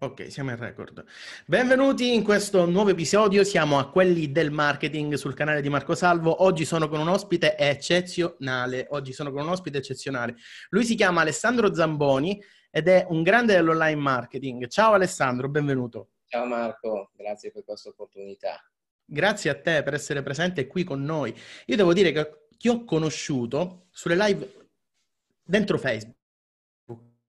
Ok, siamo in record. Benvenuti in questo nuovo episodio, siamo a quelli del marketing sul canale di Marco Salvo. Oggi sono con un ospite eccezionale. Oggi sono con un ospite eccezionale. Lui si chiama Alessandro Zamboni ed è un grande dell'online marketing. Ciao Alessandro, benvenuto. Ciao Marco, grazie per questa opportunità. Grazie a te per essere presente qui con noi. Io devo dire che ti ho conosciuto sulle live dentro Facebook.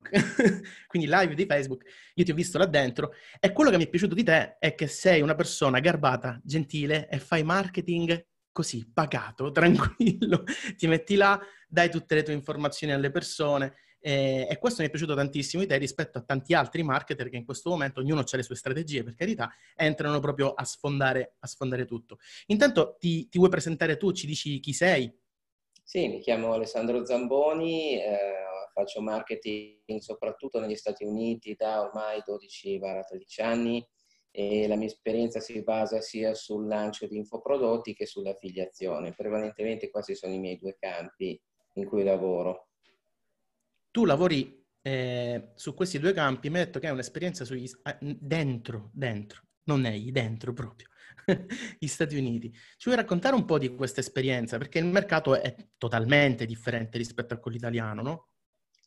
quindi live di Facebook, io ti ho visto là dentro e quello che mi è piaciuto di te è che sei una persona garbata, gentile e fai marketing così, pagato, tranquillo, ti metti là, dai tutte le tue informazioni alle persone e, e questo mi è piaciuto tantissimo di te rispetto a tanti altri marketer che in questo momento, ognuno ha le sue strategie per carità, entrano proprio a sfondare, a sfondare tutto. Intanto ti, ti vuoi presentare tu, ci dici chi sei? Sì, mi chiamo Alessandro Zamboni, eh, faccio marketing soprattutto negli Stati Uniti da ormai 12-13 anni e la mia esperienza si basa sia sul lancio di infoprodotti che sull'affiliazione. Prevalentemente questi sono i miei due campi in cui lavoro. Tu lavori eh, su questi due campi, mi hai detto che hai un'esperienza sugli, dentro, dentro, non nei, dentro proprio, gli Stati Uniti. Ci vuoi raccontare un po' di questa esperienza? Perché il mercato è totalmente differente rispetto a quello italiano, no?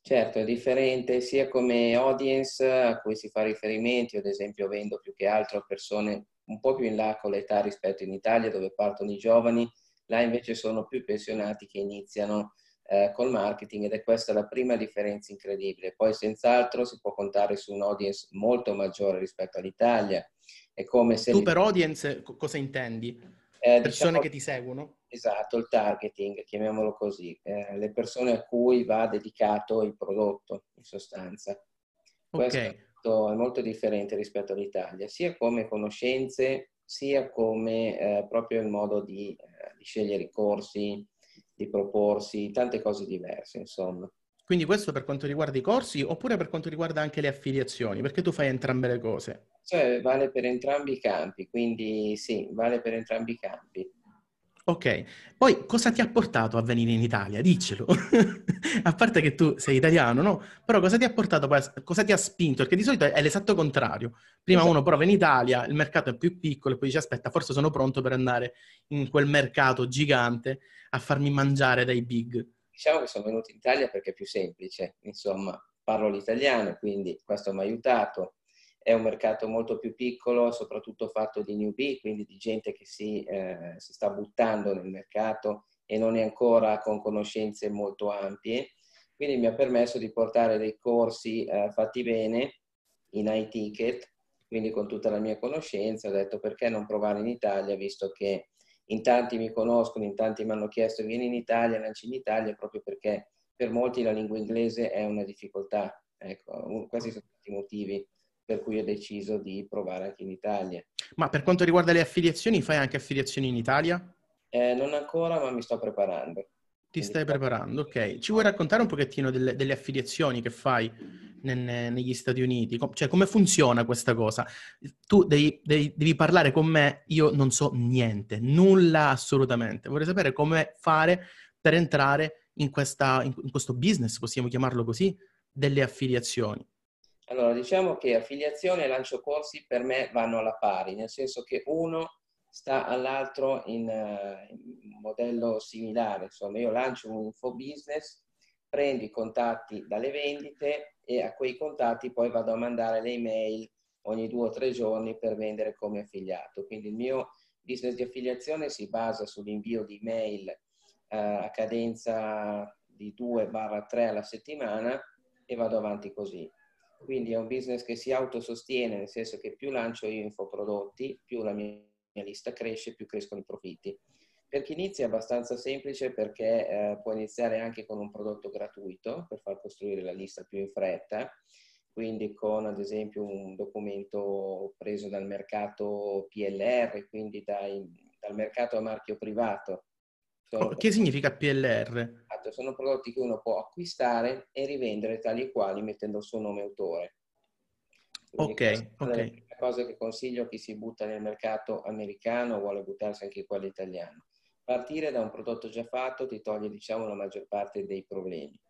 Certo, è differente sia come audience a cui si fa riferimento, ad esempio vendo più che altro a persone un po' più in là con l'età rispetto in Italia dove partono i giovani, là invece sono più pensionati che iniziano eh, col marketing ed è questa la prima differenza incredibile. Poi senz'altro si può contare su un audience molto maggiore rispetto all'Italia. È come se tu per audience cosa intendi? Eh, persone diciamo, che ti seguono? Esatto, il targeting, chiamiamolo così, eh, le persone a cui va dedicato il prodotto, in sostanza. Questo okay. è molto differente rispetto all'Italia, sia come conoscenze, sia come eh, proprio il modo di, eh, di scegliere i corsi, di proporsi, tante cose diverse, insomma. Quindi questo per quanto riguarda i corsi oppure per quanto riguarda anche le affiliazioni? Perché tu fai entrambe le cose. Cioè, vale per entrambi i campi, quindi sì, vale per entrambi i campi. Ok, poi cosa ti ha portato a venire in Italia? Diccelo. a parte che tu sei italiano, no? Però cosa ti ha portato, cosa ti ha spinto? Perché di solito è l'esatto contrario. Prima esatto. uno prova in Italia, il mercato è più piccolo e poi dice aspetta, forse sono pronto per andare in quel mercato gigante a farmi mangiare dai big. Diciamo che sono venuto in Italia perché è più semplice, insomma, parlo l'italiano, quindi questo mi ha aiutato è un mercato molto più piccolo, soprattutto fatto di newbie, quindi di gente che si, eh, si sta buttando nel mercato e non è ancora con conoscenze molto ampie. Quindi mi ha permesso di portare dei corsi eh, fatti bene in high ticket, quindi con tutta la mia conoscenza ho detto perché non provare in Italia, visto che in tanti mi conoscono, in tanti mi hanno chiesto vieni in Italia, lanci in Italia, proprio perché per molti la lingua inglese è una difficoltà. Ecco, questi sono tutti i motivi per cui ho deciso di provare anche in Italia. Ma per quanto riguarda le affiliazioni, fai anche affiliazioni in Italia? Eh, non ancora, ma mi sto preparando. Ti stai preparando, ok. Ci vuoi raccontare un pochettino delle, delle affiliazioni che fai nel, negli Stati Uniti? Cioè, come funziona questa cosa? Tu devi, devi, devi, parlare con me, io non so niente, nulla assolutamente. Vorrei sapere come fare per entrare in, questa, in, in questo business, possiamo chiamarlo così, delle affiliazioni. Allora, diciamo che affiliazione e lancio corsi per me vanno alla pari, nel senso che uno sta all'altro in, uh, in modello similare. Insomma, io lancio un info business, prendo i contatti dalle vendite e a quei contatti poi vado a mandare le email ogni due o tre giorni per vendere come affiliato. Quindi il mio business di affiliazione si basa sull'invio di email uh, a cadenza di 2-3 alla settimana e vado avanti così. Quindi è un business che si autosostiene, nel senso che più lancio io infoprodotti, più la mia, mia lista cresce, più crescono i profitti. Per chi inizia è abbastanza semplice perché eh, può iniziare anche con un prodotto gratuito per far costruire la lista più in fretta, quindi con ad esempio un documento preso dal mercato PLR, quindi dai, dal mercato a marchio privato, sono che significa PLR? Esatto, sono prodotti che uno può acquistare e rivendere tali e quali mettendo il suo nome autore. Quindi ok, ok. La cosa che consiglio a chi si butta nel mercato americano o vuole buttarsi anche in quello italiano. Partire da un prodotto già fatto ti toglie, diciamo, la maggior parte dei problemi.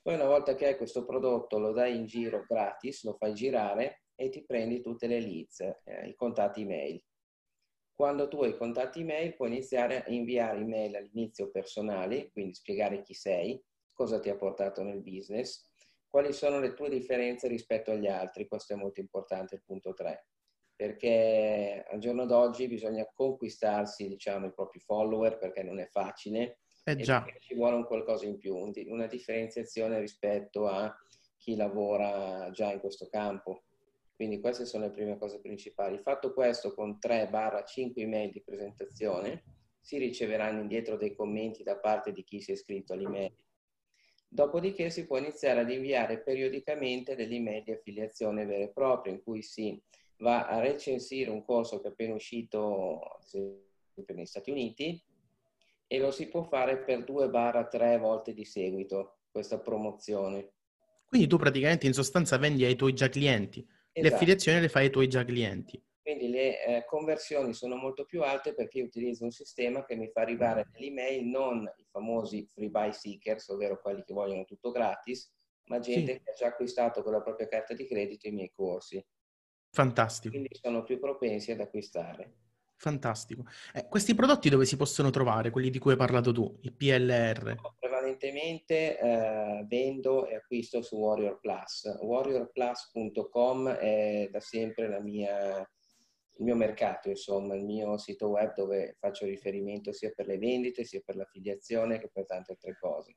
Poi una volta che hai questo prodotto lo dai in giro gratis, lo fai girare e ti prendi tutte le leads, eh, i contatti email. Quando tu hai contatti email puoi iniziare a inviare email all'inizio personali, quindi spiegare chi sei, cosa ti ha portato nel business, quali sono le tue differenze rispetto agli altri, questo è molto importante, il punto 3, perché al giorno d'oggi bisogna conquistarsi diciamo, i propri follower perché non è facile eh già. ci vuole un qualcosa in più, una differenziazione rispetto a chi lavora già in questo campo. Quindi queste sono le prime cose principali. Fatto questo con 3-5 email di presentazione, si riceveranno indietro dei commenti da parte di chi si è iscritto all'email. Dopodiché si può iniziare ad inviare periodicamente delle email di affiliazione vere e proprie in cui si va a recensire un corso che è appena uscito, esempio negli Stati Uniti, e lo si può fare per 2-3 volte di seguito, questa promozione. Quindi tu praticamente in sostanza vendi ai tuoi già clienti, esatto. le affiliazioni le fai ai tuoi già clienti. Quindi le eh, conversioni sono molto più alte perché io utilizzo un sistema che mi fa arrivare nell'email non i famosi free buy seekers, ovvero quelli che vogliono tutto gratis, ma gente sì. che ha già acquistato con la propria carta di credito i miei corsi. Fantastico. Quindi sono più propensi ad acquistare. Fantastico. Eh, questi prodotti dove si possono trovare, quelli di cui hai parlato tu, i PLR? Prevalentemente eh, vendo e acquisto su Warrior Plus. WarriorPlus.com è da sempre mia, il mio mercato, insomma, il mio sito web dove faccio riferimento sia per le vendite, sia per l'affiliazione che per tante altre cose.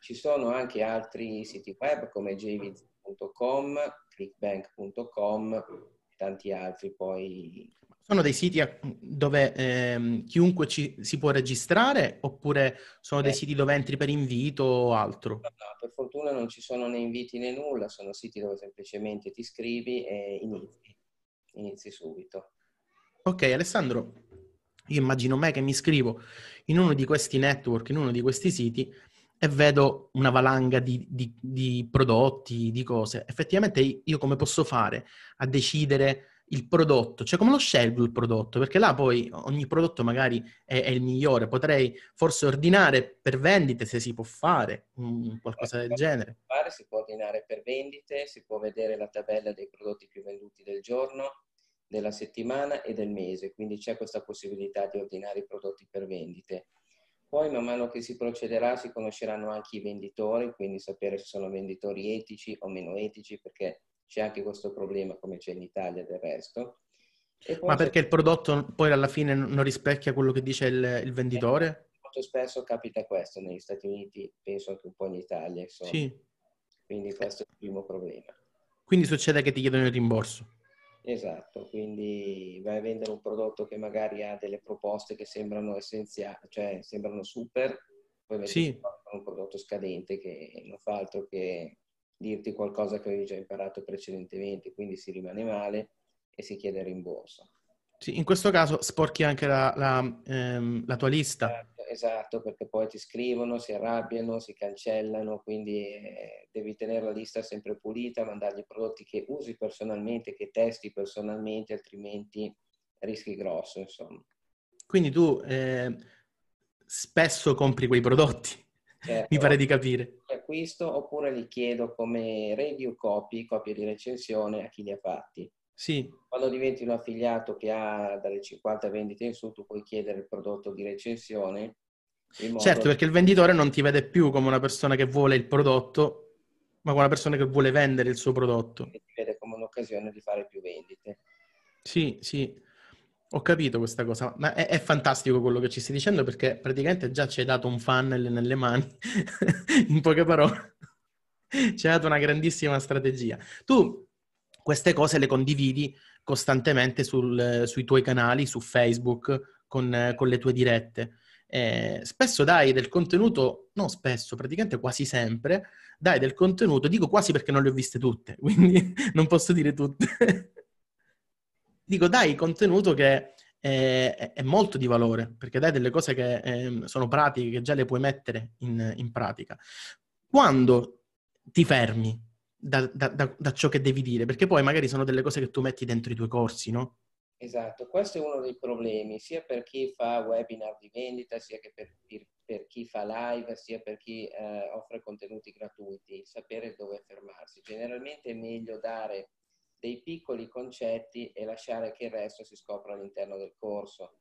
Ci sono anche altri siti web come jviz.com, clickbank.com e tanti altri poi sono dei siti dove ehm, chiunque ci, si può registrare oppure sono dei eh. siti dove entri per invito o altro? No, no, per fortuna non ci sono né inviti né nulla, sono siti dove semplicemente ti iscrivi e inizi, inizi subito. Ok, Alessandro, io immagino me che mi iscrivo in uno di questi network, in uno di questi siti e vedo una valanga di, di, di prodotti, di cose. Effettivamente io come posso fare a decidere il prodotto, cioè come lo scelgo il prodotto, perché là poi ogni prodotto magari è, è il migliore, potrei forse ordinare per vendite se si può fare, um, qualcosa del genere. Fare, si può ordinare per vendite, si può vedere la tabella dei prodotti più venduti del giorno, della settimana e del mese, quindi c'è questa possibilità di ordinare i prodotti per vendite. Poi man mano che si procederà si conosceranno anche i venditori, quindi sapere se sono venditori etici o meno etici, perché c'è anche questo problema come c'è in Italia del resto. Ma perché il prodotto poi alla fine non rispecchia quello che dice il, il venditore? Eh, molto spesso capita questo negli Stati Uniti, penso anche un po' in Italia. Insomma. Sì. Quindi questo è il primo problema. Quindi succede che ti chiedono il rimborso. Esatto, quindi vai a vendere un prodotto che magari ha delle proposte che sembrano essenziali, cioè sembrano super, poi metti sì. un prodotto scadente che non fa altro che dirti qualcosa che avevi già imparato precedentemente, quindi si rimane male e si chiede il rimborso. Sì, in questo caso sporchi anche la, la, ehm, la tua lista. Esatto, esatto, perché poi ti scrivono, si arrabbiano, si cancellano, quindi eh, devi tenere la lista sempre pulita, mandargli prodotti che usi personalmente, che testi personalmente, altrimenti rischi grosso, insomma. Quindi tu eh, spesso compri quei prodotti? Certo, Mi pare di capire. Acquisto oppure li chiedo come review copy, copie di recensione a chi li ha fatti. Sì. Quando diventi un affiliato che ha dalle 50 vendite in su, tu puoi chiedere il prodotto di recensione. Certo, perché il venditore non ti vede più come una persona che vuole il prodotto, ma come una persona che vuole vendere il suo prodotto. E ti vede come un'occasione di fare più vendite. Sì, sì. Ho capito questa cosa, ma è, è, fantastico quello che ci stai dicendo perché praticamente già ci hai dato un funnel nelle mani, in poche parole, ci hai dato una grandissima strategia. Tu queste cose le condividi costantemente sul, sui tuoi canali, su Facebook, con, con le tue dirette. Eh, spesso dai del contenuto, no spesso, praticamente quasi sempre, dai del contenuto, dico quasi perché non le ho viste tutte, quindi non posso dire tutte dico dai contenuto che è, è, molto di valore, perché dai delle cose che eh, sono pratiche, che già le puoi mettere in, in pratica. Quando ti fermi da, da, da, da, ciò che devi dire, perché poi magari sono delle cose che tu metti dentro i tuoi corsi, no? Esatto, questo è uno dei problemi, sia per chi fa webinar di vendita, sia che per, per, chi fa live, sia per chi eh, offre contenuti gratuiti, sapere dove fermarsi. Generalmente è meglio dare dei piccoli concetti e lasciare che il resto si scopra all'interno del corso,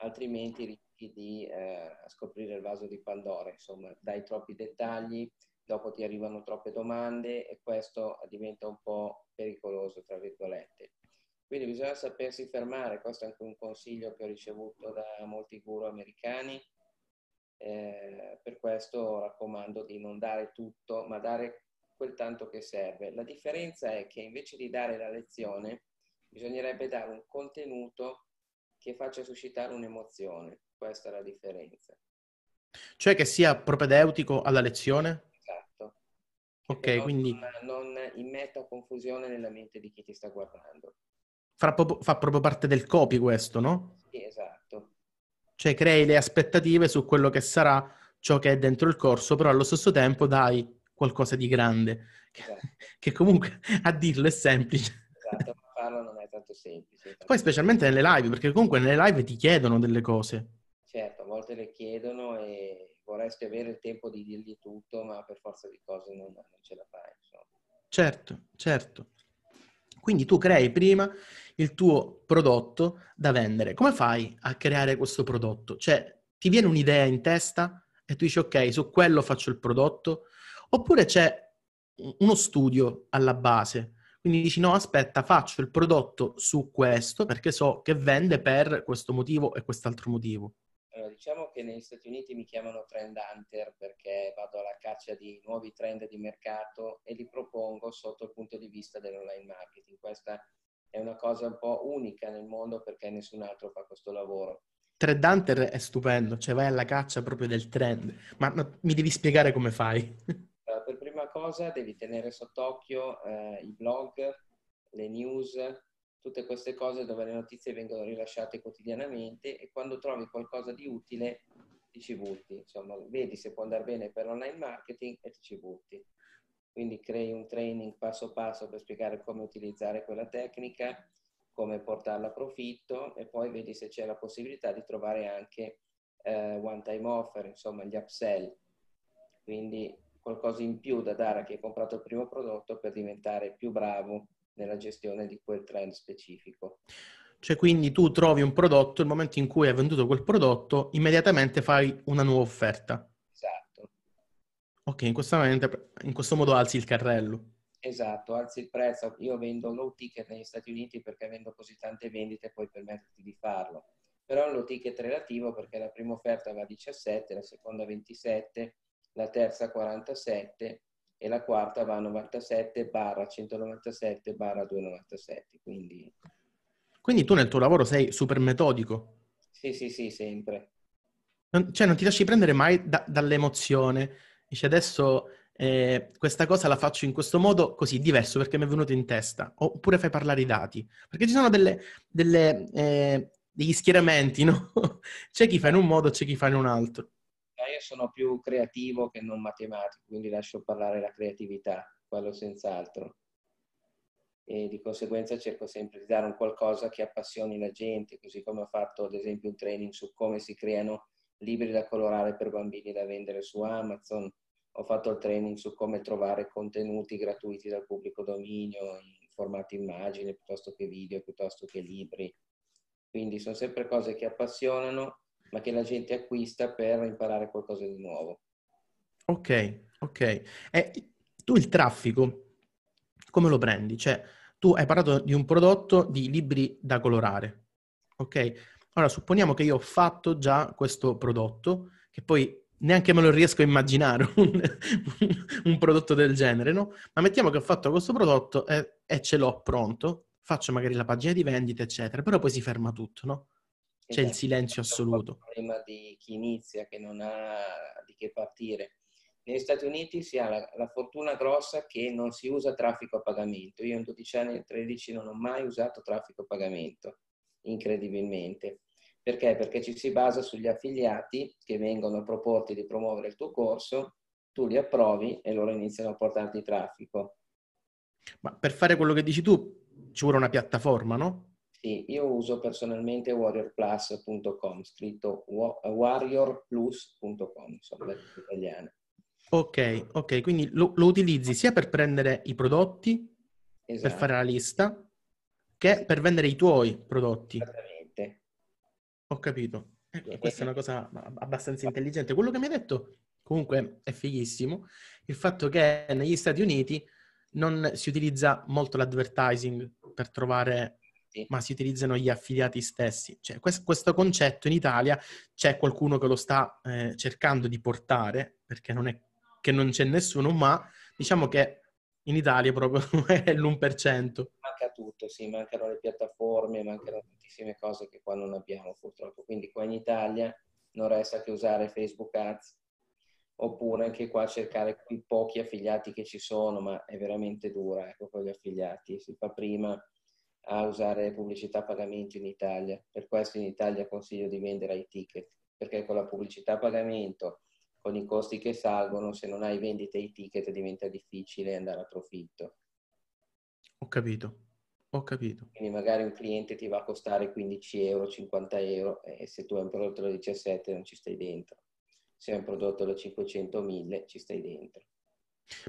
altrimenti rischi di eh, scoprire il vaso di Pandora, insomma, dai troppi dettagli, dopo ti arrivano troppe domande e questo diventa un po' pericoloso, tra virgolette. Quindi bisogna sapersi fermare, questo è anche un consiglio che ho ricevuto da molti guru americani, eh, per questo raccomando di non dare tutto, ma dare quel tanto che serve. La differenza è che invece di dare la lezione, bisognerebbe dare un contenuto che faccia suscitare un'emozione. Questa è la differenza. Cioè che sia propedeutico alla lezione? Esatto. Ok, non, quindi... Non immetta confusione nella mente di chi ti sta guardando. Fa proprio, fa proprio parte del copy questo, no? Sì, esatto. Cioè crei le aspettative su quello che sarà ciò che è dentro il corso, però allo stesso tempo dai qualcosa di grande, esatto. che comunque a dirlo è semplice. Esatto, ma farlo non è tanto semplice. Poi specialmente nelle live, perché comunque nelle live ti chiedono delle cose. Certo, a volte le chiedono e vorresti avere il tempo di dirgli tutto, ma per forza di cose non, non ce la fai. Insomma. Certo, certo. Quindi tu crei prima il tuo prodotto da vendere. Come fai a creare questo prodotto? Cioè, ti viene un'idea in testa e tu dici ok, su quello faccio il prodotto, Oppure c'è uno studio alla base, quindi dici no, aspetta, faccio il prodotto su questo perché so che vende per questo motivo e quest'altro motivo. Allora, diciamo che negli Stati Uniti mi chiamano trend hunter perché vado alla caccia di nuovi trend di mercato e li propongo sotto il punto di vista dell'online marketing. Questa è una cosa un po' unica nel mondo perché nessun altro fa questo lavoro. Trend hunter è stupendo, cioè vai alla caccia proprio del trend, ma, ma mi devi spiegare come fai. per prima cosa devi tenere sott'occhio eh, i blog, le news, tutte queste cose dove le notizie vengono rilasciate quotidianamente e quando trovi qualcosa di utile ti ci butti. Insomma, vedi se può andare bene per online marketing e ti ci butti. Quindi crei un training passo passo per spiegare come utilizzare quella tecnica, come portarla a profitto e poi vedi se c'è la possibilità di trovare anche eh, one time offer, insomma gli upsell. Quindi qualcosa in più da dare a chi ha comprato il primo prodotto per diventare più bravo nella gestione di quel trend specifico. Cioè, quindi tu trovi un prodotto, il momento in cui hai venduto quel prodotto, immediatamente fai una nuova offerta. Esatto. Ok, in questo, momento, in questo modo alzi il carrello. Esatto, alzi il prezzo. Io vendo low ticket negli Stati Uniti perché vendo così tante vendite puoi permetterti di farlo. Però è un low ticket relativo perché la prima offerta va a 17, la seconda a 27 la terza 47 e la quarta va a 97 barra 197 barra 297. Quindi... Quindi tu nel tuo lavoro sei super metodico. Sì, sì, sì, sempre. Non, cioè non ti lasci prendere mai da, dall'emozione. Dici adesso eh, questa cosa la faccio in questo modo così, diverso perché mi è venuto in testa. Oppure fai parlare i dati. Perché ci sono delle, delle, eh, degli schieramenti, no? c'è chi fa in un modo, c'è chi fa in un altro io sono più creativo che non matematico, quindi lascio parlare la creatività, quello senz'altro. E di conseguenza cerco sempre di dare un qualcosa che appassioni la gente, così come ho fatto ad esempio un training su come si creano libri da colorare per bambini da vendere su Amazon, ho fatto il training su come trovare contenuti gratuiti dal pubblico dominio in formato immagine piuttosto che video, piuttosto che libri. Quindi sono sempre cose che appassionano ma che la gente acquista per imparare qualcosa di nuovo. Ok, ok. E tu il traffico come lo prendi? Cioè, tu hai parlato di un prodotto di libri da colorare, ok? Allora, supponiamo che io ho fatto già questo prodotto, che poi neanche me lo riesco a immaginare un, un prodotto del genere, no? Ma mettiamo che ho fatto questo prodotto e, e ce l'ho pronto, faccio magari la pagina di vendita, eccetera, però poi si ferma tutto, no? C'è il silenzio assoluto. Un problema di chi inizia, che non ha di che partire. Negli Stati Uniti si ha la, la, fortuna grossa che non si usa traffico a pagamento. Io in 12 anni e 13 non ho mai usato traffico a pagamento, incredibilmente. Perché? Perché ci si basa sugli affiliati che vengono a proporti di promuovere il tuo corso, tu li approvi e loro iniziano a portarti traffico. Ma per fare quello che dici tu ci vuole una piattaforma, no? Sì, io uso personalmente warriorplus.com, scritto warriorplus.com, insomma, la italiana. Ok, ok, quindi lo, lo, utilizzi sia per prendere i prodotti? esatto. per fare la lista che per vendere i tuoi prodotti. Esattamente. Ho capito. Ecco, questa è una cosa abbastanza intelligente. Quello che mi hai detto comunque è fighissimo. Il fatto che negli Stati Uniti non si utilizza molto l'advertising per trovare. Ma si utilizzano gli affiliati stessi. Cioè, questo, questo, concetto in Italia c'è qualcuno che lo sta eh, cercando di portare, perché non è che non c'è nessuno, ma diciamo che in Italia proprio è l'1%. Manca tutto, sì, mancano le piattaforme, mancano tantissime cose che qua non abbiamo purtroppo. Quindi qua in Italia non resta che usare Facebook Ads oppure anche qua cercare i pochi affiliati che ci sono, ma è veramente dura ecco, con gli affiliati. Si fa prima a usare pubblicità a pagamento in Italia, per questo in Italia consiglio di vendere ai ticket, perché con la pubblicità a pagamento, con i costi che salgono, se non hai vendite ai ticket diventa difficile andare a profitto. Ho capito, ho capito. Quindi magari un cliente ti va a costare 15 euro, 50 euro e se tu hai un prodotto da 17 non ci stai dentro se è un prodotto da 500.000 ci stai dentro.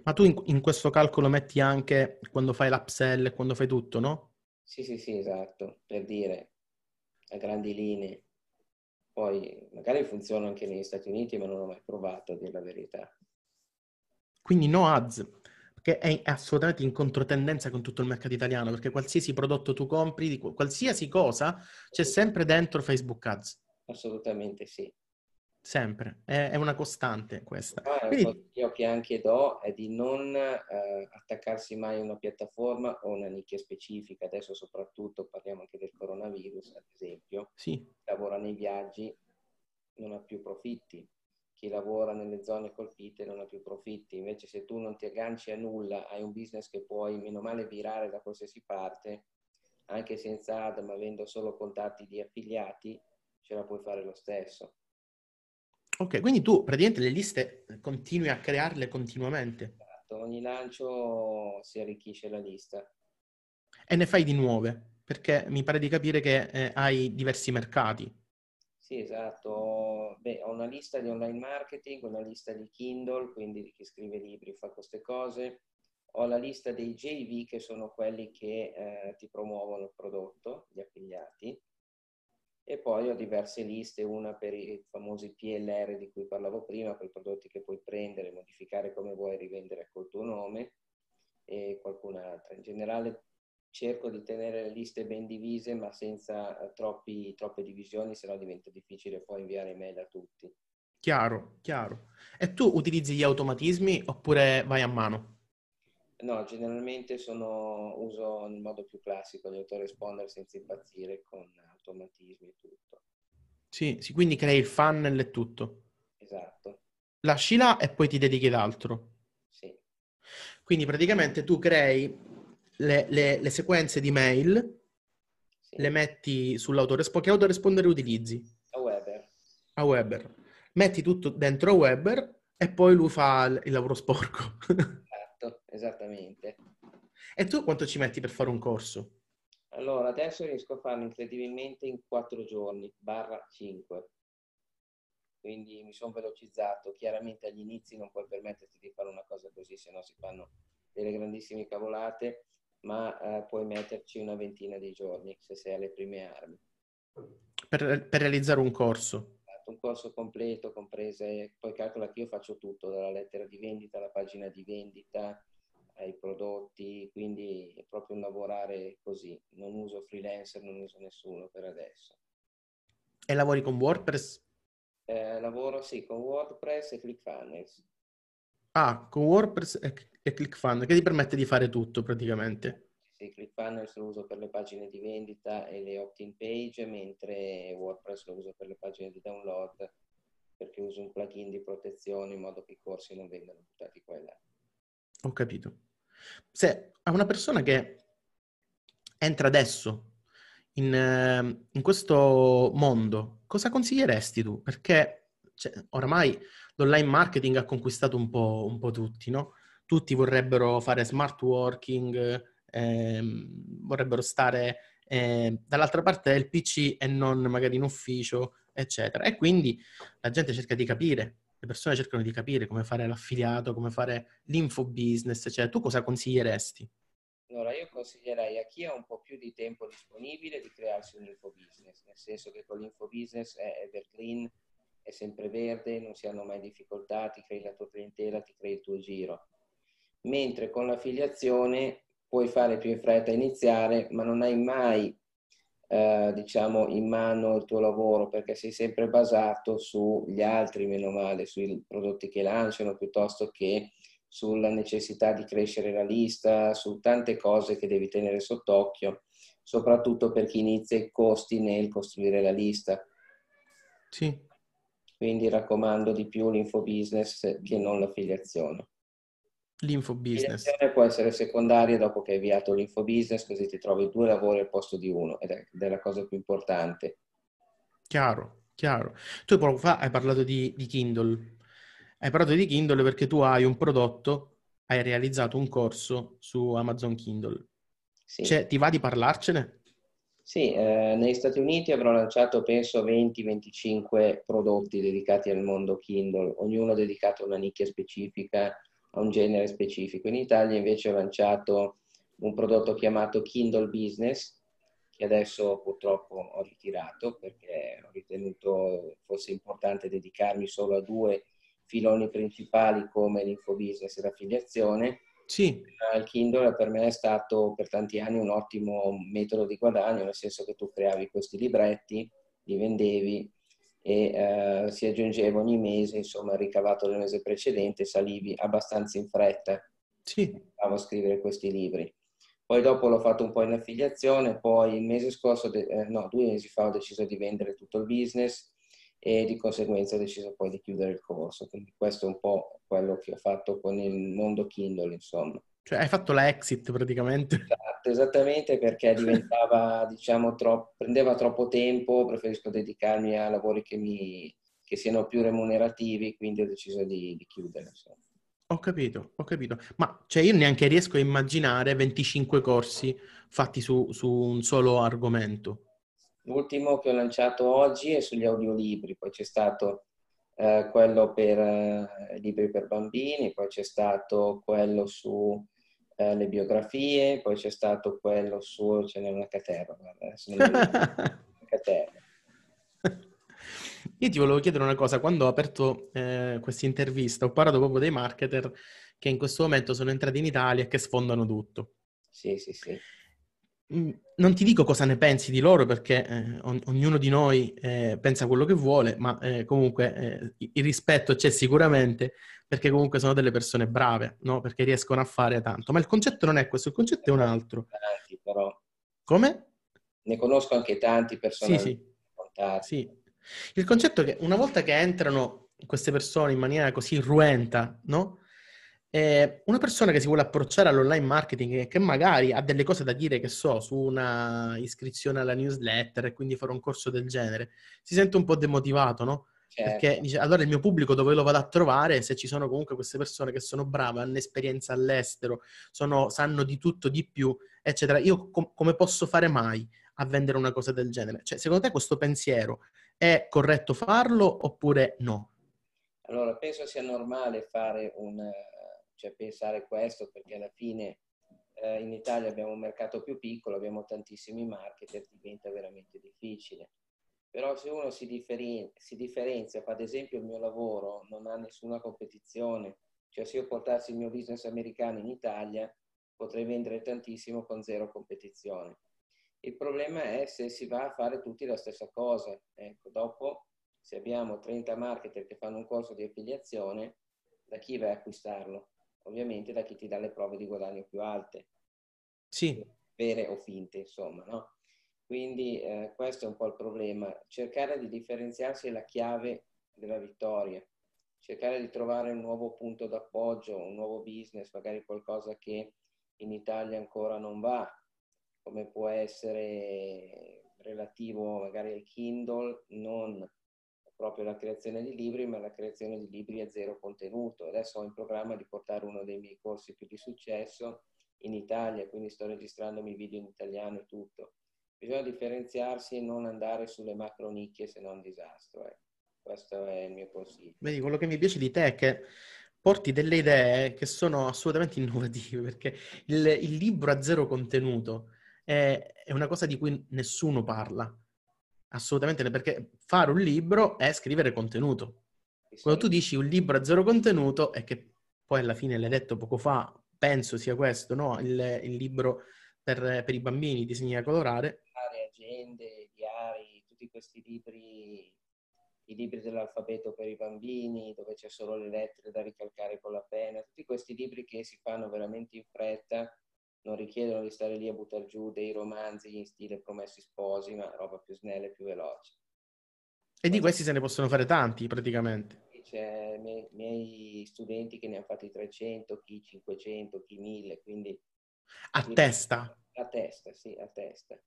Ma tu in, in, questo calcolo metti anche quando fai l'upsell quando fai tutto, no? Sì, sì, sì, esatto, per dire a grandi linee. Poi magari funziona anche negli Stati Uniti, ma non ho mai provato a dire la verità. Quindi no ads, che è assolutamente in controtendenza con tutto il mercato italiano, perché qualsiasi prodotto tu compri, qualsiasi cosa, c'è sempre dentro Facebook Ads. Assolutamente sì. Sempre, è, è una costante questa. Ah, Quindi... Un consiglio che anche do è di non eh, attaccarsi mai a una piattaforma o una nicchia specifica. Adesso soprattutto parliamo anche del coronavirus, ad esempio. Sì. Chi lavora nei viaggi non ha più profitti. Chi lavora nelle zone colpite non ha più profitti. Invece se tu non ti agganci a nulla, hai un business che puoi meno male virare da qualsiasi parte, anche senza ad, ma avendo solo contatti di affiliati, ce la puoi fare lo stesso. Ok, quindi tu praticamente le liste continui a crearle continuamente. Esatto, ogni lancio si arricchisce la lista. E ne fai di nuove, perché mi pare di capire che eh, hai diversi mercati. Sì, esatto. Beh, ho una lista di online marketing, una lista di Kindle, quindi di chi scrive libri fa queste cose. Ho la lista dei JV, che sono quelli che eh, ti promuovono il prodotto, gli affiliati e poi ho diverse liste, una per i famosi PLR di cui parlavo prima, quei prodotti che puoi prendere, modificare come vuoi, rivendere col tuo nome e qualcun'altra. In generale cerco di tenere le liste ben divise ma senza eh, troppi, troppe divisioni, se no diventa difficile poi inviare email a tutti. Chiaro, chiaro. E tu utilizzi gli automatismi oppure vai a mano? No, generalmente sono, uso nel modo più classico gli autoresponder senza impazzire con automatismi e tutto. Sì, sì, quindi crei il funnel e tutto. Esatto. Lasci là e poi ti dedichi ad altro. Sì. Quindi praticamente tu crei le, le, le sequenze di mail, sì. le metti sull'autoresponder. Che autoresponder utilizzi? A Weber. A Weber. Metti tutto dentro a Weber e poi lui fa il lavoro sporco. esatto, esattamente. E tu quanto ci metti per fare un corso? Allora, adesso riesco a farlo incredibilmente in 4 giorni, barra 5. Quindi mi sono velocizzato. Chiaramente agli inizi non puoi permetterti di fare una cosa così, se no si fanno delle grandissime cavolate, ma eh, puoi metterci una ventina di giorni se sei alle prime armi. Per, per realizzare un corso? Esatto, un corso completo, comprese, poi calcola che io faccio tutto, dalla lettera di vendita alla pagina di vendita, ai prodotti, quindi è proprio un lavorare così. Non uso freelancer, non uso nessuno per adesso. E lavori con WordPress? Eh, lavoro sì con WordPress e ClickFunnels. Ah, con WordPress e, e ClickFunnels, che ti permette di fare tutto praticamente. Sì, ClickFunnels lo uso per le pagine di vendita e le opt-in page, mentre WordPress lo uso per le pagine di download perché uso un plugin di protezione in modo che i corsi non vengano buttati qua e là. Ho capito. Se a una persona che entra adesso in, ehm, in questo mondo, cosa consiglieresti tu? Perché cioè, oramai l'online marketing ha conquistato un po', un po tutti, no? Tutti vorrebbero fare smart working, ehm, vorrebbero stare eh, dall'altra parte del PC e non magari in ufficio, eccetera. E quindi la gente cerca di capire le persone cercano di capire come fare l'affiliato, come fare l'info business, cioè tu cosa consiglieresti? Allora, io consiglierei a chi ha un po' più di tempo disponibile di crearsi un infobusiness, nel senso che con l'infobusiness è evergreen, è sempre verde, non si hanno mai difficoltà, ti crei la tua clientela, ti crei il tuo giro. Mentre con l'affiliazione puoi fare più in fretta iniziare, ma non hai mai eh, diciamo in mano il tuo lavoro perché sei sempre basato sugli altri, meno male, sui prodotti che lanciano piuttosto che sulla necessità di crescere la lista, su tante cose che devi tenere sott'occhio, soprattutto per chi inizia i costi nel costruire la lista. Sì. Quindi raccomando di più l'infobusiness che non l'affiliazione. L'infobusiness. Può essere secondaria dopo che hai avviato l'infobusiness, così ti trovi due lavori al posto di uno ed è, ed è la cosa più importante. Chiaro, chiaro. Tu poco fa hai parlato di, di Kindle. Hai parlato di Kindle perché tu hai un prodotto, hai realizzato un corso su Amazon Kindle. Sì. Cioè, ti va di parlarcene? Sì, eh, negli Stati Uniti avrò lanciato penso 20-25 prodotti dedicati al mondo Kindle, ognuno dedicato a una nicchia specifica, a un genere specifico. In Italia invece ho lanciato un prodotto chiamato Kindle Business, che adesso purtroppo ho ritirato perché ho ritenuto fosse importante dedicarmi solo a due filoni principali come l'infobusiness e l'affiliazione. Sì. Il Kindle per me è stato per tanti anni un ottimo metodo di guadagno, nel senso che tu creavi questi libretti, li vendevi e eh, si aggiungeva ogni mese, insomma, il ricavato del mese precedente, salivi abbastanza in fretta. Sì. a scrivere questi libri. Poi dopo l'ho fatto un po' in affiliazione, poi il mese scorso, de- eh, no, due mesi fa ho deciso di vendere tutto il business e di conseguenza ho deciso poi di chiudere il corso. Quindi questo è un po' quello che ho fatto con il mondo Kindle, insomma. Cioè hai fatto la exit praticamente. Esatto, esattamente perché diventava, diciamo, troppo, prendeva troppo tempo, preferisco dedicarmi a lavori che, mi, che siano più remunerativi, quindi ho deciso di, di chiudere. Insomma. Ho capito, ho capito. Ma cioè io neanche riesco a immaginare 25 corsi fatti su, su un solo argomento. L'ultimo che ho lanciato oggi è sugli audiolibri, poi c'è stato eh, quello per eh, libri per bambini, poi c'è stato quello su eh, le biografie, poi c'è stato quello su... ce n'è una caterva, adesso non caterva. Io ti volevo chiedere una cosa, quando ho aperto eh, questa intervista ho parlato proprio dei marketer che in questo momento sono entrati in Italia e che sfondano tutto. Sì, sì, sì. Mm, non ti dico cosa ne pensi di loro perché eh, ognuno di noi eh, pensa quello che vuole, ma eh, comunque eh, il rispetto c'è sicuramente perché comunque sono delle persone brave, no? Perché riescono a fare tanto. Ma il concetto non è questo, il concetto è un altro. Tanti, però. Come? Ne conosco anche tanti personaggi. Sì, sì. sì. Il concetto è che una volta che entrano queste persone in maniera così ruenta, no? Eh, una persona che si vuole approcciare all'online marketing e che magari ha delle cose da dire, che so, su una iscrizione alla newsletter e quindi fare un corso del genere, si sente un po' demotivato, no? Certo. Perché dice, allora il mio pubblico dove lo vado a trovare se ci sono comunque queste persone che sono brave, hanno esperienza all'estero, sono, sanno di tutto, di più, eccetera. Io com- come posso fare mai a vendere una cosa del genere? Cioè, secondo te questo pensiero è corretto farlo oppure no? Allora, penso sia normale fare un cioè pensare questo perché alla fine eh, in Italia abbiamo un mercato più piccolo, abbiamo tantissimi marketer, diventa veramente difficile. Però se uno si, differen- si differenzia, fa ad esempio il mio lavoro, non ha nessuna competizione, cioè se io portassi il mio business americano in Italia potrei vendere tantissimo con zero competizione. Il problema è se si va a fare tutti la stessa cosa. Ecco, dopo, se abbiamo 30 marketer che fanno un corso di affiliazione, da chi vai a acquistarlo? Ovviamente da chi ti dà le prove di guadagno più alte. Sì. Vere o finte, insomma, no? Quindi eh, questo è un po' il problema. Cercare di differenziarsi è la chiave della vittoria. Cercare di trovare un nuovo punto d'appoggio, un nuovo business, magari qualcosa che in Italia ancora non va, come può essere relativo magari al Kindle, non proprio la creazione di libri, ma la creazione di libri a zero contenuto. Adesso ho in programma di portare uno dei miei corsi più di successo in Italia, quindi sto registrandomi video in italiano e tutto. Bisogna differenziarsi e non andare sulle macro nicchie, se no è un disastro. Eh. Questo è il mio consiglio. Vedi, quello che mi piace di te è che porti delle idee che sono assolutamente innovative, perché il, il libro a zero contenuto è, è, una cosa di cui nessuno parla. Assolutamente, perché fare un libro è scrivere contenuto. Quando tu dici un libro a zero contenuto, è che poi alla fine l'hai detto poco fa, penso sia questo, no? Il, il libro per, per, i bambini, disegni da colorare. Agende, diari, tutti questi libri i libri dell'alfabeto per i bambini, dove c'è solo le lettere da ricalcare con la penna, tutti questi libri che si fanno veramente in fretta, non richiedono di stare lì a buttare giù dei romanzi in stile promessi sposi, ma roba più snella e più veloce. E di questi se ne possono fare tanti praticamente. C'è i miei studenti che ne hanno fatti 300, chi 500, chi 1000, quindi... A testa? A testa, sì, a testa.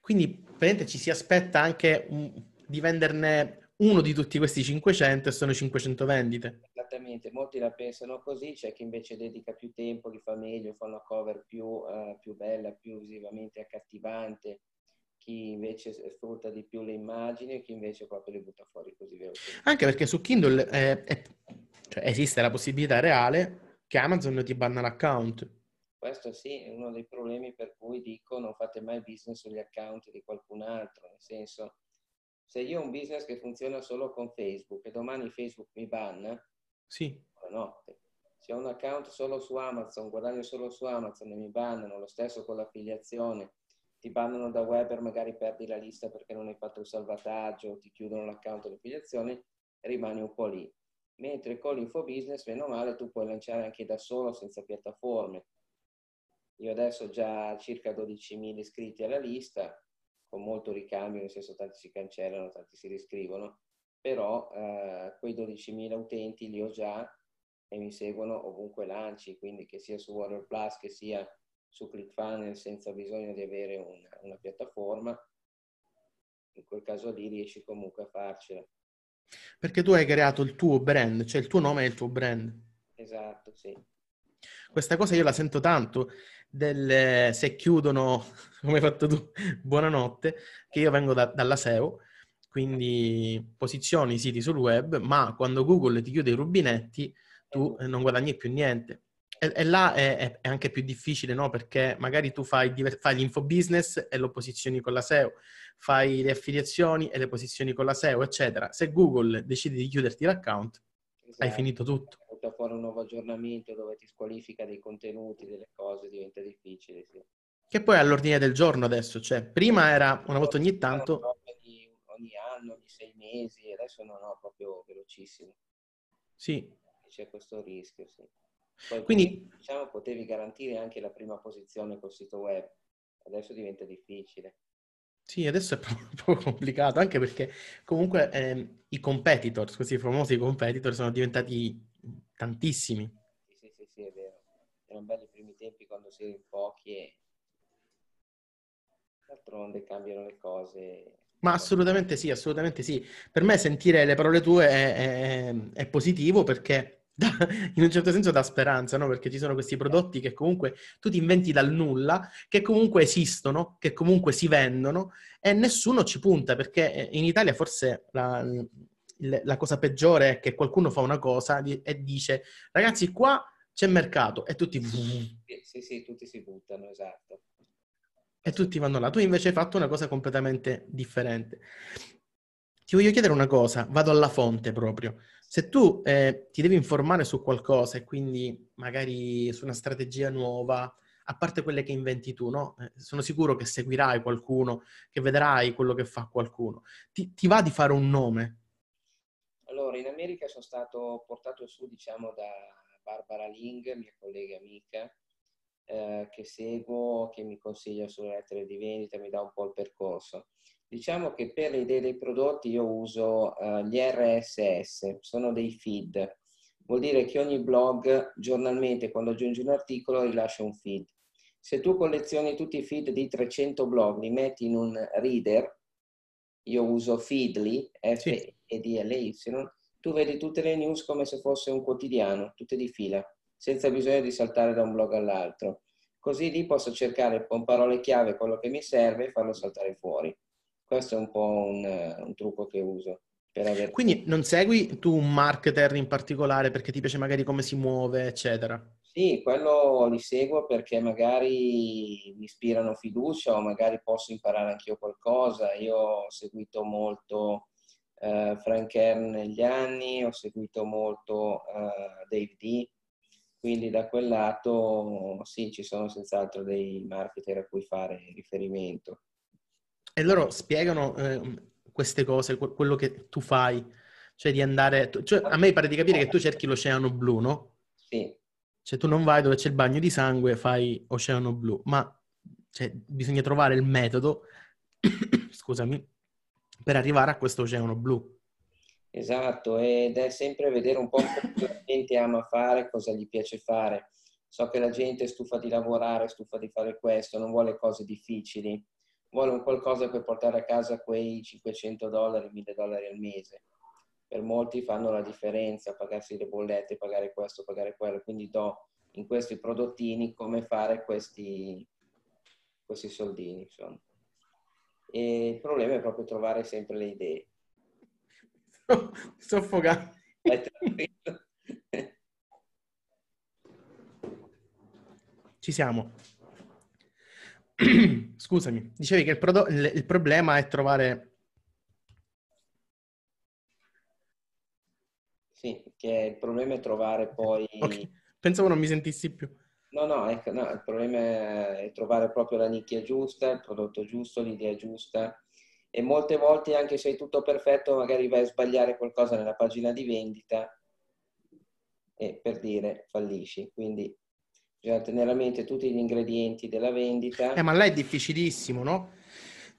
Quindi ci si aspetta anche un, di venderne uno di tutti questi 500 e sono 500 vendite. Esattamente, molti la pensano così, c'è chi invece dedica più tempo, li fa meglio, fa una cover più, uh, più bella, più visivamente accattivante, chi invece sfrutta di più le immagini e chi invece proprio le butta fuori così velocemente. Anche perché su Kindle è, è, cioè esiste la possibilità reale che Amazon ti banna l'account. Questo sì, è uno dei problemi per cui dico non fate mai business sugli account di qualcun altro, nel senso se io ho un business che funziona solo con Facebook e domani Facebook mi banna, sì. buonanotte. Se ho un account solo su Amazon, guadagno solo su Amazon e mi bannano, lo stesso con l'affiliazione, ti bannano da Weber, magari perdi la lista perché non hai fatto il salvataggio, ti chiudono l'account di affiliazione, rimani un po' lì. Mentre con l'infobusiness, meno male, tu puoi lanciare anche da solo senza piattaforme. Io adesso ho già circa 12.000 iscritti alla lista, con molto ricambio, nel senso tanti si cancellano, tanti si riscrivono, però eh, quei 12.000 utenti li ho già e mi seguono ovunque lanci, quindi che sia su Warrior Plus, che sia su ClickFunnels senza bisogno di avere una, una piattaforma, in quel caso lì riesci comunque a farcela. Perché tu hai creato il tuo brand, cioè il tuo nome è il tuo brand. Esatto, sì. Questa cosa io la sento tanto del se chiudono, come hai fatto tu, buonanotte, che io vengo da, dalla SEO, quindi posizioni i siti sul web, ma quando Google ti chiude i rubinetti, tu eh, non guadagni più niente. E, e là è, è, anche più difficile, no? Perché magari tu fai, fai l'infobusiness e lo posizioni con la SEO, fai le affiliazioni e le posizioni con la SEO, eccetera. Se Google decide di chiuderti l'account, esatto. hai finito tutto butta fuori un nuovo aggiornamento dove ti squalifica dei contenuti, delle cose, diventa difficile. Sì. Che poi è all'ordine del giorno adesso, cioè prima era una volta ogni tanto... Ogni anno, ogni sei mesi, adesso no, no, proprio velocissimo. Sì. C'è questo rischio, sì. Poi, Quindi, diciamo, potevi garantire anche la prima posizione col sito web, adesso diventa difficile. Sì, adesso è proprio complicato, anche perché comunque eh, i competitors, questi famosi competitor, sono diventati tantissimi. Sì, sì, sì, sì, è vero. Erano belli i primi tempi quando si era in pochi e d'altronde cambiano le cose. Ma assolutamente sì, assolutamente sì. Per me sentire le parole tue è, è, è positivo perché da, in un certo senso dà speranza, no? Perché ci sono questi prodotti che comunque tu ti inventi dal nulla, che comunque esistono, che comunque si vendono e nessuno ci punta perché in Italia forse la, la cosa peggiore è che qualcuno fa una cosa e dice ragazzi qua c'è mercato e tutti... Sì, sì, tutti si buttano, esatto. E tutti vanno là. Tu invece hai fatto una cosa completamente differente. Ti voglio chiedere una cosa, vado alla fonte proprio. Se tu eh, ti devi informare su qualcosa e quindi magari su una strategia nuova, a parte quelle che inventi tu, no? Eh, sono sicuro che seguirai qualcuno, che vedrai quello che fa qualcuno. Ti, ti va di fare un nome? Allora, in America sono stato portato su, diciamo, da Barbara Ling, mia collega amica, eh, che seguo, che mi consiglia sulle lettere di vendita, mi dà un po' il percorso. Diciamo che per le idee dei prodotti io uso uh, gli RSS, sono dei feed. Vuol dire che ogni blog giornalmente, quando aggiungi un articolo, rilascia un feed. Se tu collezioni tutti i feed di 300 blog, li metti in un reader, io uso Feedly, F-E-D-L-Y, tu vedi tutte le news come se fosse un quotidiano, tutte di fila, senza bisogno di saltare da un blog all'altro. Così lì posso cercare con parole chiave quello che mi serve e farlo saltare fuori. Questo è un po' un, un trucco che uso. aver... Quindi non segui tu un marketer in particolare perché ti piace magari come si muove, eccetera? Sì, quello li seguo perché magari mi ispirano fiducia o magari posso imparare anch'io qualcosa. Io ho seguito molto uh, Frank Kern negli anni, ho seguito molto uh, Dave D, quindi da quel lato sì, ci sono senz'altro dei marketer a cui fare riferimento. E loro spiegano eh, queste cose, quello che tu fai, cioè di andare... Cioè, a me pare di capire che tu cerchi l'oceano blu, no? Sì. Cioè tu non vai dove c'è il bagno di sangue, fai oceano blu, ma cioè, bisogna trovare il metodo, scusami, per arrivare a questo oceano blu. Esatto, ed è sempre vedere un po' cosa la gente ama fare, cosa gli piace fare. So che la gente è stufa di lavorare, stufa di fare questo, non vuole cose difficili vuole un qualcosa per portare a casa quei 500 dollari, 1000 dollari al mese. Per molti fanno la differenza, pagarsi le bollette, pagare questo, pagare quello, quindi do in questi prodottini come fare questi, questi soldini. Insomma. E il problema è proprio trovare sempre le idee. Sto affogando. Ci siamo. Scusami, dicevi che il, prodotto, il, il, problema è trovare... Sì, che il problema è trovare poi... Okay. Pensavo non mi sentissi più. No, no, ecco, no, il problema è trovare proprio la nicchia giusta, il prodotto giusto, l'idea giusta. E molte volte, anche se hai tutto perfetto, magari vai a sbagliare qualcosa nella pagina di vendita e per dire fallisci. Quindi bisogna tenere a mente tutti gli ingredienti della vendita. Eh, ma là è difficilissimo, no?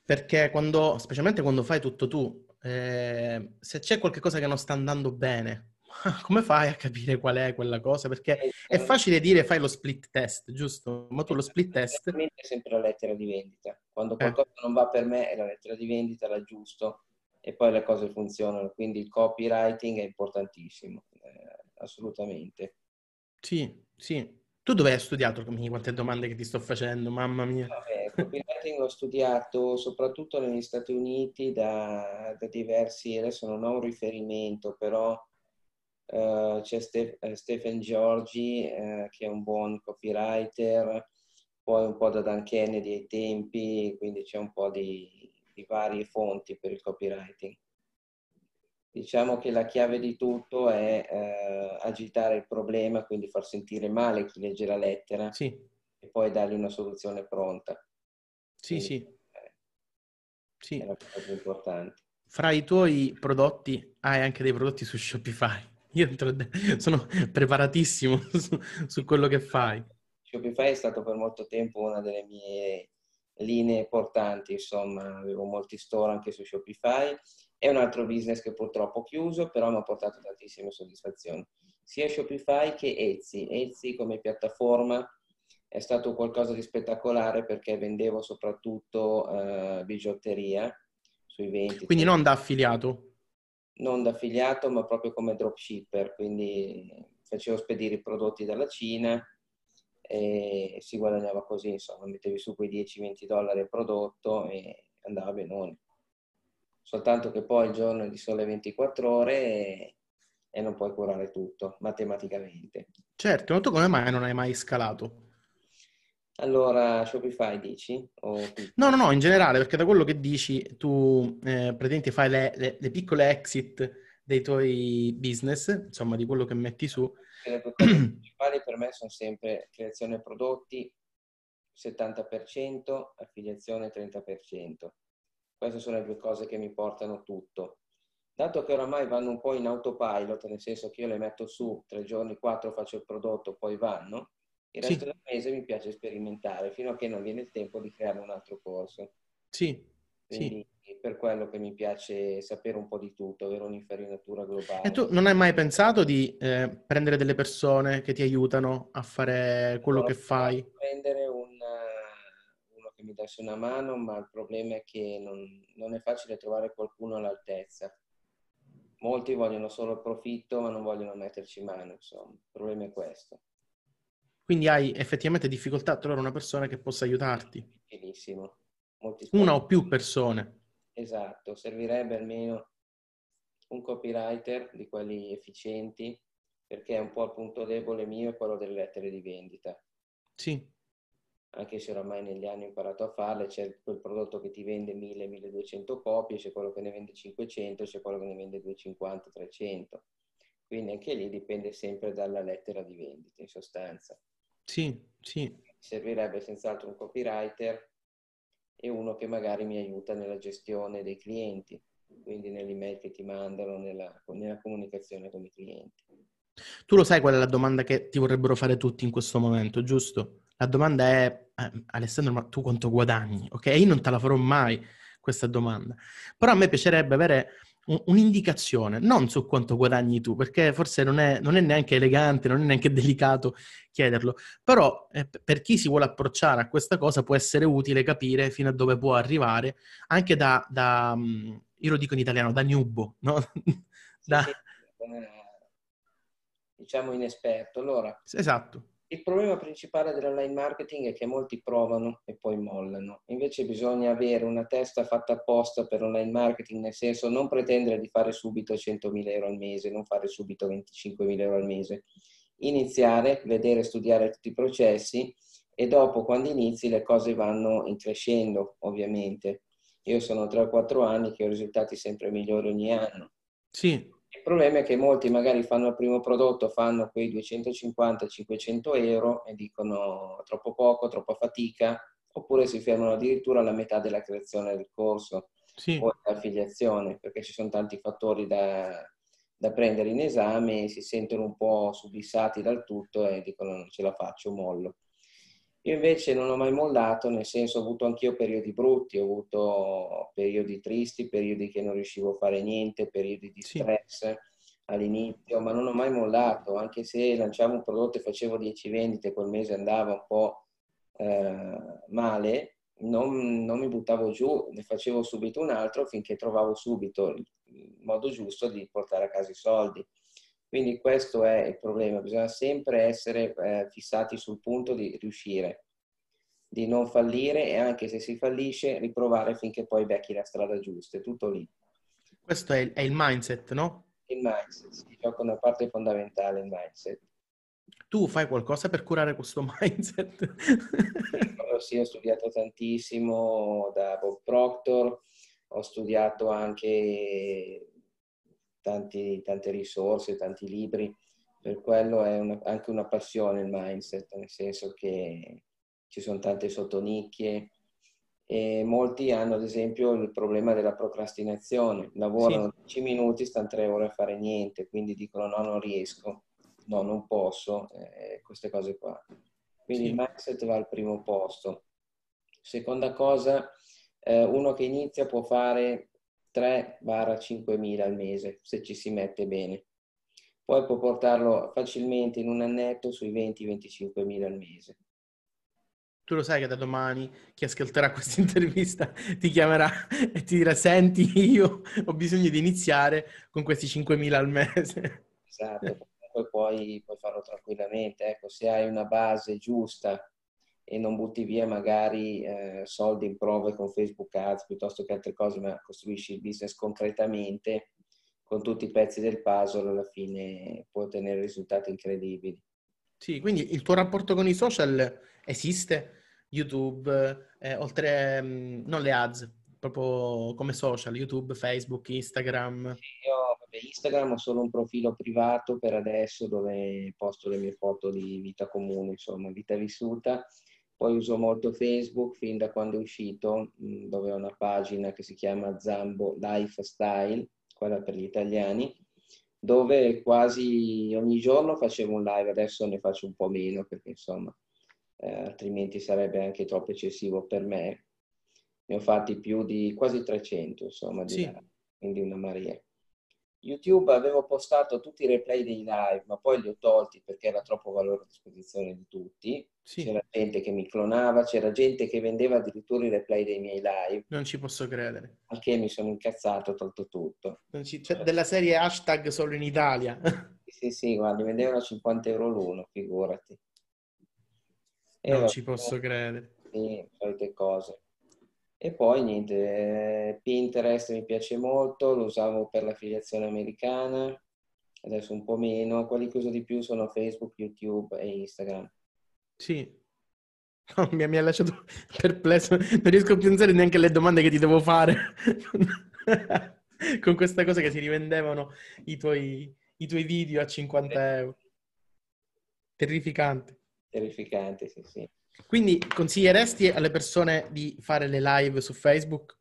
Perché quando, specialmente quando fai tutto tu, eh, se c'è qualcosa che non sta andando bene, come fai a capire qual è quella cosa? Perché è eh, facile dire fai lo split test, giusto? Ma tu lo split test... È sempre la lettera di vendita. Quando eh. qualcosa eh. non va per me è la lettera di vendita, l'aggiusto e poi le cose funzionano. Quindi il copywriting è importantissimo, eh, assolutamente. Sì, sì. Tu dove hai studiato? Quante domande che ti sto facendo, mamma mia. Vabbè, copywriting ho studiato soprattutto negli Stati Uniti da, da diversi, adesso non ho un riferimento, però uh, c'è Steph, uh, Stephen Giorgi uh, che è un buon copywriter, poi un po' da Dan Kennedy ai tempi, quindi c'è un po' di, di varie fonti per il copywriting. Diciamo che la chiave di tutto è eh, agitare il problema, quindi far sentire male chi legge la lettera sì. e poi dargli una soluzione pronta. Sì, quindi, sì. Eh, sì. È la cosa importante. Fra i tuoi prodotti hai anche dei prodotti su Shopify. Io sono preparatissimo su, su quello che fai. Shopify è stato per molto tempo una delle mie linee portanti, insomma, avevo molti store anche su Shopify è un altro business che purtroppo ho chiuso, però mi ha portato tantissime soddisfazioni. Sia Shopify che Etsy. Etsy come piattaforma è stato qualcosa di spettacolare perché vendevo soprattutto uh, bigiotteria sui 20. Quindi non da affiliato? Non da affiliato, ma proprio come dropshipper, quindi facevo spedire i prodotti dalla Cina e si guadagnava così, insomma, mettevi su quei 10-20 dollari al prodotto e andava benone soltanto che poi il giorno è di sole 24 ore e, e non puoi curare tutto matematicamente. Certo, ma tu come mai non hai mai scalato? Allora, Shopify dici? O... No, no, no, in generale, perché da quello che dici tu eh, praticamente fai le, le, le, piccole exit dei tuoi business, insomma, di quello che metti su. Le principali per me sono sempre creazione prodotti 70%, affiliazione 30%. Queste sono le due cose che mi portano tutto. Dato che oramai vanno un po' in autopilot, nel senso che io le metto su tre giorni, quattro faccio il prodotto, poi vanno, il resto sì. del mese mi piace sperimentare fino a che non viene il tempo di creare un altro corso. Sì. Quindi sì. per quello che mi piace sapere un po' di tutto, avere un'infarinatura globale. E tu non hai mai pensato di eh, prendere delle persone che ti aiutano a fare quello no, che fai? Prendere un che mi dasse una mano, ma il problema è che non, non è facile trovare qualcuno all'altezza. Molti vogliono solo il profitto, ma non vogliono metterci mano, insomma. Il problema è questo. Quindi hai effettivamente difficoltà a trovare una persona che possa aiutarti? Difficilissimo. Una o più persone? Esatto, servirebbe almeno un copywriter di quelli efficienti, perché è un po' il punto debole mio è quello delle lettere di vendita. Sì. Anche se oramai negli anni ho imparato a farle, c'è quel prodotto che ti vende 1000-1200 copie, c'è quello che ne vende 500, c'è quello che ne vende 250-300. Quindi anche lì dipende sempre dalla lettera di vendita, in sostanza. Sì, sì. Servirebbe senz'altro un copywriter e uno che magari mi aiuta nella gestione dei clienti, quindi nell'email che ti mandano, nella, nella comunicazione con i clienti. Tu lo sai qual è la domanda che ti vorrebbero fare tutti in questo momento, giusto? La domanda è, eh, Alessandro, ma tu quanto guadagni? Ok, io non te la farò mai questa domanda, però a me piacerebbe avere un'indicazione, non su quanto guadagni tu, perché forse non è, non è, neanche elegante, non è neanche delicato chiederlo, però eh, per chi si vuole approcciare a questa cosa può essere utile capire fino a dove può arrivare, anche da, da mm, io lo dico in italiano, da nubo, no? da... Sì, diciamo inesperto. Allora, esatto. Il problema principale dell'online marketing è che molti provano e poi mollano. Invece bisogna avere una testa fatta apposta per online marketing, nel senso non pretendere di fare subito 100.000 euro al mese, non fare subito 25.000 euro al mese. Iniziare, vedere, studiare tutti i processi e dopo quando inizi le cose vanno crescendo, ovviamente. Io sono 3-4 anni che ho risultati sempre migliori ogni anno. Sì. Il problema è che molti magari fanno il primo prodotto, fanno quei 250-500 euro e dicono troppo poco, troppa fatica, oppure si fermano addirittura alla metà della creazione del corso sì. o dell'affiliazione, perché ci sono tanti fattori da, da prendere in esame, si sentono un po' subissati dal tutto e dicono non ce la faccio, mollo. Io invece non ho mai mollato, nel senso ho avuto anch'io periodi brutti, ho avuto periodi tristi, periodi che non riuscivo a fare niente, periodi di stress sì. all'inizio, ma non ho mai mollato, anche se lanciavo un prodotto e facevo 10 vendite, quel mese andava un po' eh, male, non, non, mi buttavo giù, ne facevo subito un altro finché trovavo subito il modo giusto di portare a casa i soldi. Quindi questo è il problema, bisogna sempre essere eh, fissati sul punto di riuscire, di non fallire e anche se si fallisce riprovare finché poi becchi la strada giusta, è tutto lì. Questo è il, è il mindset, no? Il mindset, si gioca una parte fondamentale il mindset. Tu fai qualcosa per curare questo mindset? sì, ho studiato tantissimo da Bob Proctor, ho studiato anche tanti, tante risorse, tanti libri, per quello è una, anche una passione il mindset, nel senso che ci sono tante sottonicchie e molti hanno ad esempio il problema della procrastinazione, lavorano sì. 10 minuti, stanno 3 ore a fare niente, quindi dicono no, non riesco, no, non posso, eh, queste cose qua. Quindi sì. il mindset va al primo posto. Seconda cosa, eh, uno che inizia può fare 3-5 mila al mese, se ci si mette bene. Poi può portarlo facilmente in un annetto sui 20-25 mila al mese. Tu lo sai che da domani chi ascolterà questa intervista ti chiamerà e ti dirà senti io ho bisogno di iniziare con questi 5 mila al mese. Esatto, poi puoi, puoi farlo tranquillamente. Ecco, se hai una base giusta e non butti via magari eh, soldi in prove con Facebook Ads piuttosto che altre cose, ma costruisci il business concretamente con tutti i pezzi del puzzle, alla fine puoi ottenere risultati incredibili. Sì, quindi il tuo rapporto con i social esiste? YouTube, eh, oltre, mh, mm, non le ads, proprio come social, YouTube, Facebook, Instagram? Sì, io vabbè, Instagram ho solo un profilo privato per adesso dove posto le mie foto di vita comune, insomma, vita vissuta poi uso molto Facebook fin da quando è uscito, mm, dove ho una pagina che si chiama Zambo Lifestyle, quella per gli italiani, dove quasi ogni giorno facevo un live, adesso ne faccio un po' meno perché insomma eh, altrimenti sarebbe anche troppo eccessivo per me. Ne ho fatti più di quasi 300, insomma, di sì. quindi una marea. YouTube avevo postato tutti i replay dei live, ma poi li ho tolti perché era troppo valore a disposizione di tutti. Sì. C'era gente che mi clonava, c'era gente che vendeva addirittura i replay dei miei live. Non ci posso credere. Al che mi sono incazzato, ho tolto tutto. Ci... Cioè, della serie hashtag solo in Italia. sì, sì, guardi, vendevano 50 euro l'uno, figurati. E non ci posso credere. Sì, solite cose. E poi niente, Pinterest mi piace molto, lo usavo per l'affiliazione americana, adesso un po' meno. Quelli che uso di più sono Facebook, YouTube e Instagram. Sì. Oh, mi, mi ha lasciato perplesso, non riesco a pensare neanche alle domande che ti devo fare con questa cosa che si rivendevano i tuoi, i tuoi video a 50 euro. Terrificante. Terrificante, sì, sì. Quindi consiglieresti alle persone di fare le live su Facebook?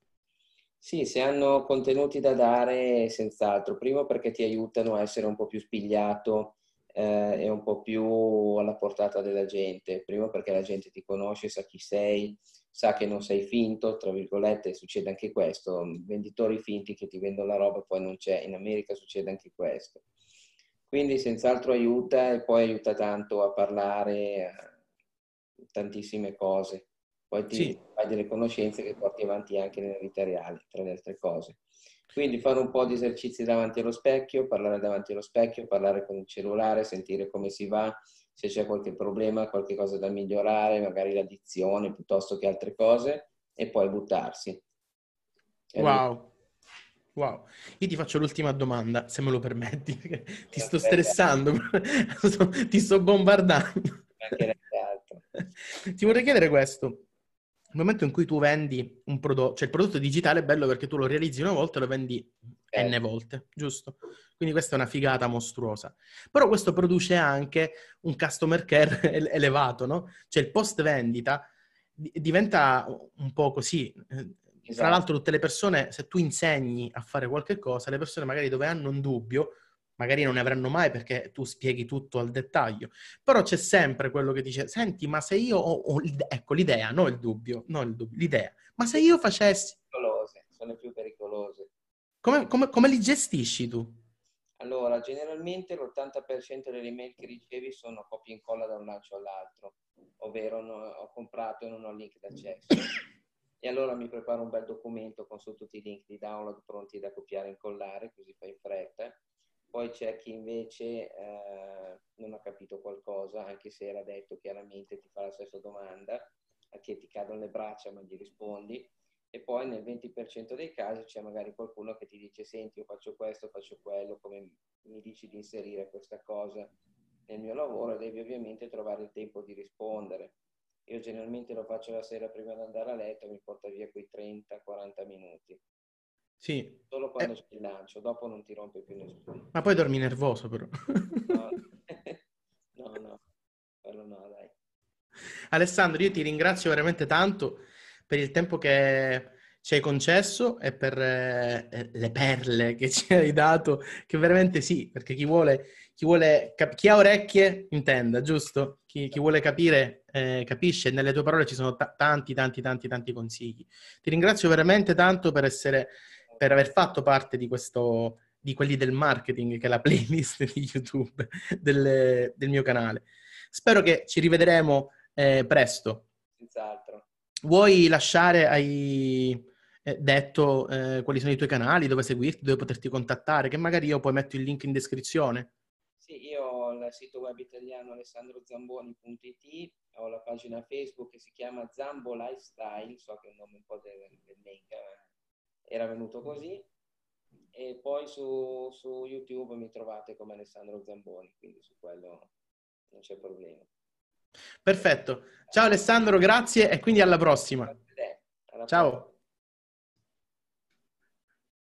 Sì, se hanno contenuti da dare, senz'altro. Primo perché ti aiutano a essere un po' più spigliato eh, e un po' più alla portata della gente. Primo perché la gente ti conosce, sa chi sei, sa che non sei finto, tra virgolette, succede anche questo. Venditori finti che ti vendono la roba poi non c'è. In America succede anche questo. Quindi senz'altro aiuta e poi aiuta tanto a parlare tantissime cose. Poi ti sì. fai delle conoscenze che porti avanti anche nella vita reale, tra le altre cose. Quindi fare un po' di esercizi davanti allo specchio, parlare davanti allo specchio, parlare con il cellulare, sentire come si va, se c'è qualche problema, qualche cosa da migliorare, magari l'addizione piuttosto che altre cose, e poi buttarsi. Wow. Wow, io ti faccio l'ultima domanda, se me lo permetti, ti sto stressando, ti sto bombardando. Ti vorrei chiedere questo. Nel momento in cui tu vendi un prodotto, cioè il prodotto digitale è bello perché tu lo realizzi una volta e lo vendi eh. n volte, giusto? Quindi questa è una figata mostruosa. Però questo produce anche un customer care elevato, no? Cioè il post vendita diventa un po' così. Esatto. Tra l'altro tutte le persone, se tu insegni a fare qualche cosa, le persone magari dove hanno un dubbio magari non ne avranno mai perché tu spieghi tutto al dettaglio, però c'è sempre quello che dice, senti, ma se io ho, ho ecco l'idea, non il dubbio, non il dubbio, l'idea, ma se io facessi... Pericolose, sono più pericolose. Come, come, come li gestisci tu? Allora, generalmente l'80% delle email che ricevi sono copia e incolla da un lancio all'altro, ovvero no, ho comprato e non ho link d'accesso. e allora mi preparo un bel documento con su tutti i link di download pronti da copiare e incollare, così fai in fretta poi c'è chi invece eh, non ha capito qualcosa, anche se era detto chiaramente, ti fa la stessa domanda, a che ti cadono le braccia ma gli rispondi. E poi nel 20% dei casi c'è magari qualcuno che ti dice senti io faccio questo, faccio quello, come mi dici di inserire questa cosa nel mio lavoro, devi ovviamente trovare il tempo di rispondere. Io generalmente lo faccio la sera prima di andare a letto, mi porta via quei 30-40 minuti. Sì. Solo quando eh. c'è il lancio, dopo non ti rompe più nessuno. Ma poi dormi nervoso però. no, no, no, quello no, dai. Alessandro, io ti ringrazio veramente tanto per il tempo che ci hai concesso e per eh, le perle che ci hai dato, che veramente sì, perché chi vuole, chi, vuole cap- chi ha orecchie intenda, giusto? Chi, chi vuole capire eh, capisce, nelle tue parole ci sono t- tanti, tanti, tanti, tanti consigli. Ti ringrazio veramente tanto per essere per aver fatto parte di questo, di quelli del marketing, che è la playlist di YouTube del, del mio canale. Spero che ci rivedremo eh, presto. Senz'altro. Vuoi lasciare, hai eh, detto eh, quali sono i tuoi canali, dove seguirti, dove poterti contattare, che magari io poi metto il link in descrizione. Sì, io ho il sito web italiano alessandrozamboni.it, ho la pagina Facebook che si chiama Zambo Lifestyle, so che è un nome un po' del, del make, era venuto così. E poi su, su YouTube mi trovate come Alessandro Zamboni, quindi su quello non c'è problema. Perfetto. Ciao Alessandro, grazie e quindi alla prossima. Ciao.